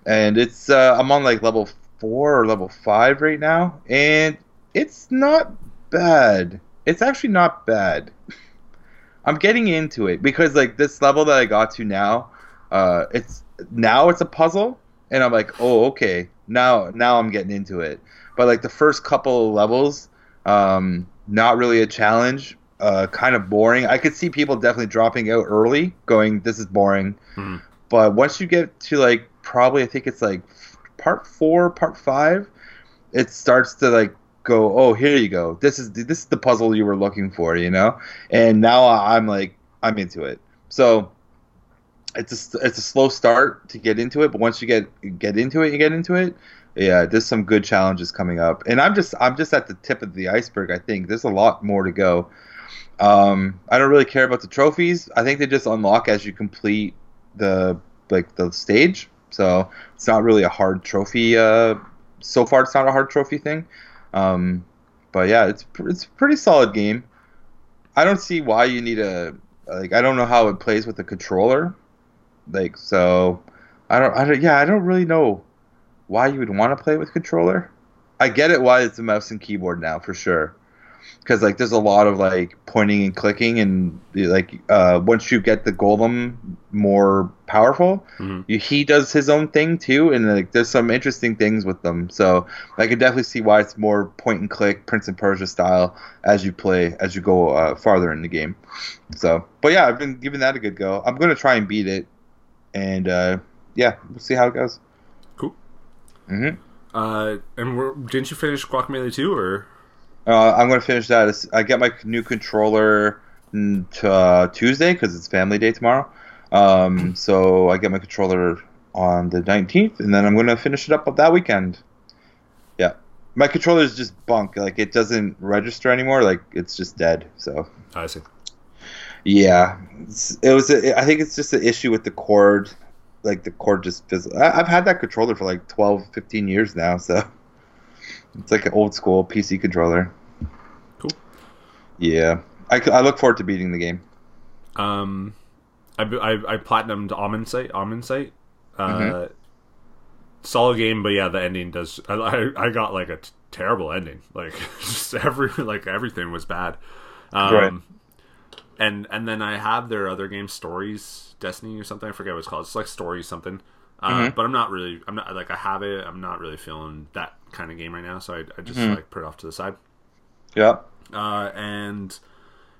And it's. Uh, I'm on like level four or level five right now, and it's not bad. It's actually not bad. I'm getting into it because like this level that I got to now, uh, it's now it's a puzzle, and I'm like, oh okay, now now I'm getting into it. But like the first couple of levels, um, not really a challenge, uh, kind of boring. I could see people definitely dropping out early, going, this is boring. Mhm. But once you get to like probably I think it's like part four, part five, it starts to like go, oh here you go, this is this is the puzzle you were looking for, you know. And now I'm like I'm into it. So it's a, it's a slow start to get into it, but once you get get into it, you get into it. Yeah, there's some good challenges coming up, and I'm just I'm just at the tip of the iceberg. I think there's a lot more to go. Um, I don't really care about the trophies. I think they just unlock as you complete the like the stage. So it's not really a hard trophy. Uh, so far, it's not a hard trophy thing. Um, but yeah, it's it's a pretty solid game. I don't see why you need a like. I don't know how it plays with the controller. Like so, I don't. I don't. Yeah, I don't really know why you would want to play with controller. I get it why it's a mouse and keyboard now for sure. Because like there's a lot of like pointing and clicking and like uh, once you get the golem more powerful, Mhm. you, he does his own thing too, and like there's some interesting things with them. So I can definitely see why it's more point and click, Prince and Persia style as you play as you go uh, farther in the game. So, but yeah, I've been giving that a good go. I'm gonna try and beat it, and uh, yeah, we'll see how it goes. Cool. hmm Uh, and we're, didn't you finish Guacamelee 2 or? Uh, I'm gonna finish that. I get my new controller t- uh, Tuesday because it's Family Day tomorrow. Um, so I get my controller on the 19th, and then I'm gonna finish it up that weekend. Yeah, my controller is just bunk. Like it doesn't register anymore. Like it's just dead. So I see. yeah, it's, it was. A, I think it's just an issue with the cord. Like the cord just fizzles. I, I've had that controller for like 12, 15 years now. So it's like an old school PC controller. Yeah, I look forward to beating the game. Um, I, I, I platinumed Omensight. Uh, Mhm. Solid game, but yeah, the ending does. I, I, I got like a t- terrible ending. *laughs* Like just every like everything was bad. Um, Right. And and then I have their other game, Stories Destiny or something. I forget what it's called. It's like Stories something. Uh, Mhm. But I'm not really. I'm not like I have it. I'm not really feeling that kind of game right now. So I, I just Mhm. like put it off to the side. Yeah. Uh, and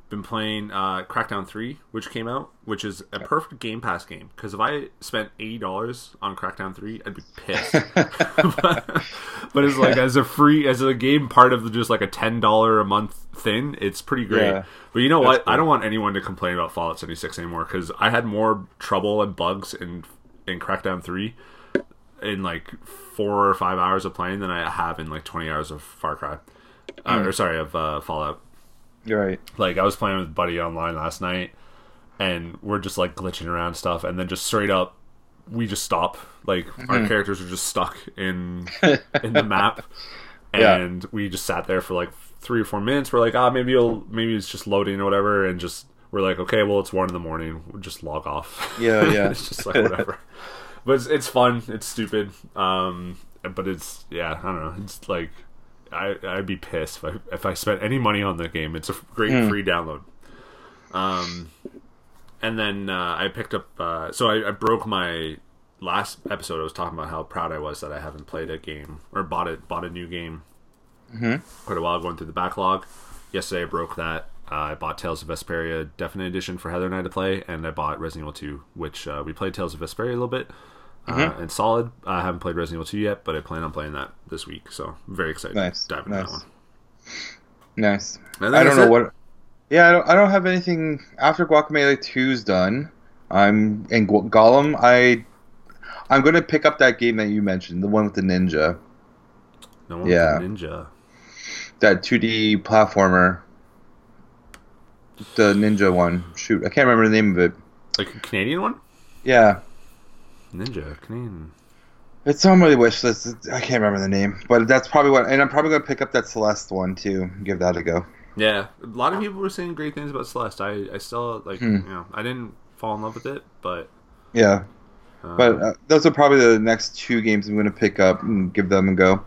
been playing uh, Crackdown Three, which came out, which is a perfect Game Pass game. Because if I spent eighty dollars on Crackdown Three, I'd be pissed. but, *laughs* *laughs* but it's like as a free as a game part of the, just like a ten dollar a month thing, it's pretty great. Yeah. But you know what? cool. I don't want anyone to complain about Fallout seventy six anymore because I had more trouble and bugs in in Crackdown Three in like four or five hours of playing than I have in like twenty hours of Far Cry. Uh, or sorry, of uh, Fallout. You're right. Like I was playing with Buddy online last night, and we're just like glitching around stuff, and then just straight up, we just stop. Like our characters are just stuck in *laughs* in the map, Yeah. and we just sat there for like three or four minutes. We're like, ah, maybe it'll maybe it's just loading or whatever, and just we're like, okay, well it's one in the morning. We'll just log off. Yeah, *laughs* yeah. it's just like whatever. but it's, it's fun. It's stupid. Um, but it's yeah, I don't know. It's like I I'd be pissed if I if I spent any money on the game. It's a great Hmm. free download. Um, and then uh, I picked up. Uh, so I, I broke my last episode. I was talking about how proud I was that I haven't played a game or bought it bought a new game Mhm. quite a while going through the backlog. Yesterday I broke that. Uh, I bought Tales of Vesperia Definite Edition for Heather and I to play, and I bought Resident Evil 2, which uh, we played Tales of Vesperia a little bit. Uh, and solid. I haven't played Resident Evil 2 yet, but I plan on playing that this week, so I'm very excited Nice, to dive into nice. that one. Nice. I don't know it. what. Yeah, I don't, I don't have anything after Guacamelee 2's done. I'm in Gu- Golem. I I'm gonna pick up that game that you mentioned, the one with the ninja. No one Yeah. Ninja. that 2D platformer, the ninja one. Shoot, I can't remember the name of it. Like a Canadian one? Yeah, Ninja Canadian. it's on my wish list. I can't remember the name, but that's probably what. And I'm probably gonna pick up that Celeste one too. Give that a go. Yeah, a lot of people were saying great things about Celeste. I, I still like Hmm. you know I didn't fall in love with it, but Yeah, um, but uh, those are probably the next two games I'm gonna pick up and give them a go.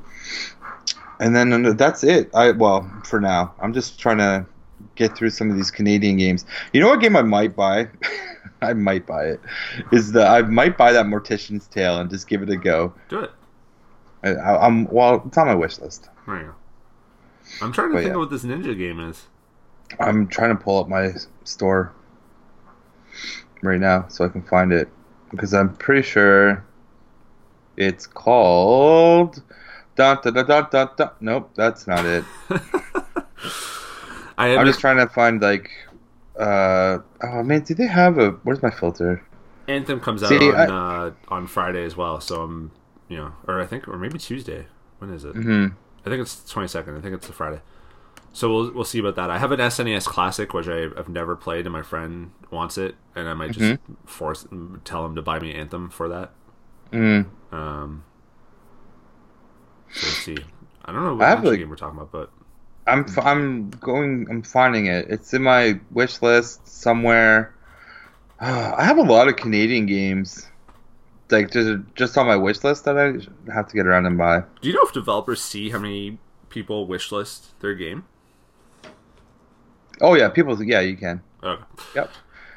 And then that's it. I well for now. I'm just trying to get through some of these Canadian games. You know what game I might buy? *laughs* *laughs* I might buy it. Is the I might buy that Mortician's Tale and just give it a go. do it. I, I, I'm well. It's on my wish list. There you go. I'm trying to But think yeah. of what this Ninja game is. I'm trying to pull up my store right now so I can find it because I'm pretty sure it's called. Dun, dun, dun, dun, dun, dun. Nope, that's not it. *laughs* I I'm just trying to find like. Uh, oh man, do they have a? Where's my filter? Anthem comes out See, on I- uh, on Friday as well, so I'm you know, or I think, or maybe Tuesday. When is it? hmm I think it's the 22nd. I think it's a Friday. So we'll we'll see about that. I have an SNES Classic which I, I've never played, and my friend wants it, and I might just force tell him to buy me Anthem for that. Mm. Um, so let's see. I don't know I what have, ninja like- game we're talking about, but I'm I'm going. I'm finding it. It's in my wish list somewhere. *sighs* I have a lot of Canadian games, like just just on my wish list that I have to get around and buy. do you know if developers see how many people wish list their game? Oh yeah, people. Yeah, you can. Okay. Yep.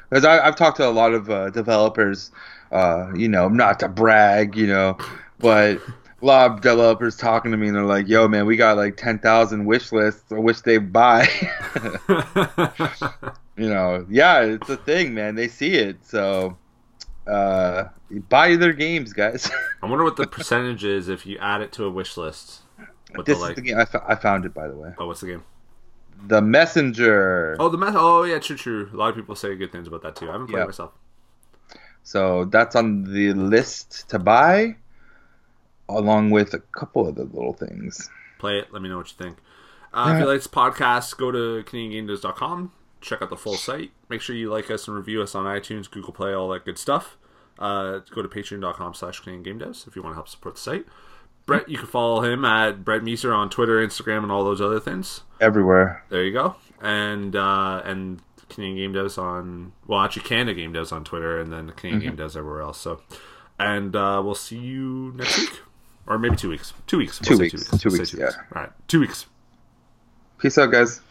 Because I've talked to a lot of uh, developers. Uh, you know, not to brag, you know, but lot of developers talking to me and they're like, "Yo, man, we got like ten thousand wish lists. I wish they buy." *laughs* *laughs* you know, yeah, it's a thing, man. They see it, so uh, buy their games, guys. *laughs* I wonder what the percentage is if you add it to a wish list. This the like? is the game. I, found it, by the way. Oh, what's the game? The Messenger. Oh, the meth. Oh, yeah, true, true. A lot of people say good things about that too. I haven't played it myself. So that's on the list to buy, along with a couple of the little things. Play it. Let me know what you think. Uh, If you like this podcast, go to CanadianGameDevs.com. Check out the full site. Make sure you like us and review us on iTunes, Google Play, all that good stuff. Uh, go to patreon.com slash CanadianGameDevs if you want to help support the site. Brett, you can follow him at Brett Meeser on Twitter, Instagram, and all those other things. Everywhere. There you go. And uh, and Canadian Game Devs on well, actually Canada Game Devs on Twitter, and then Canadian Game Devs everywhere else. So, and uh, we'll see you next week, or maybe two weeks. Two weeks. Two We'll say weeks. Two We'll say weeks, yeah. All right, two weeks. Peace out, guys.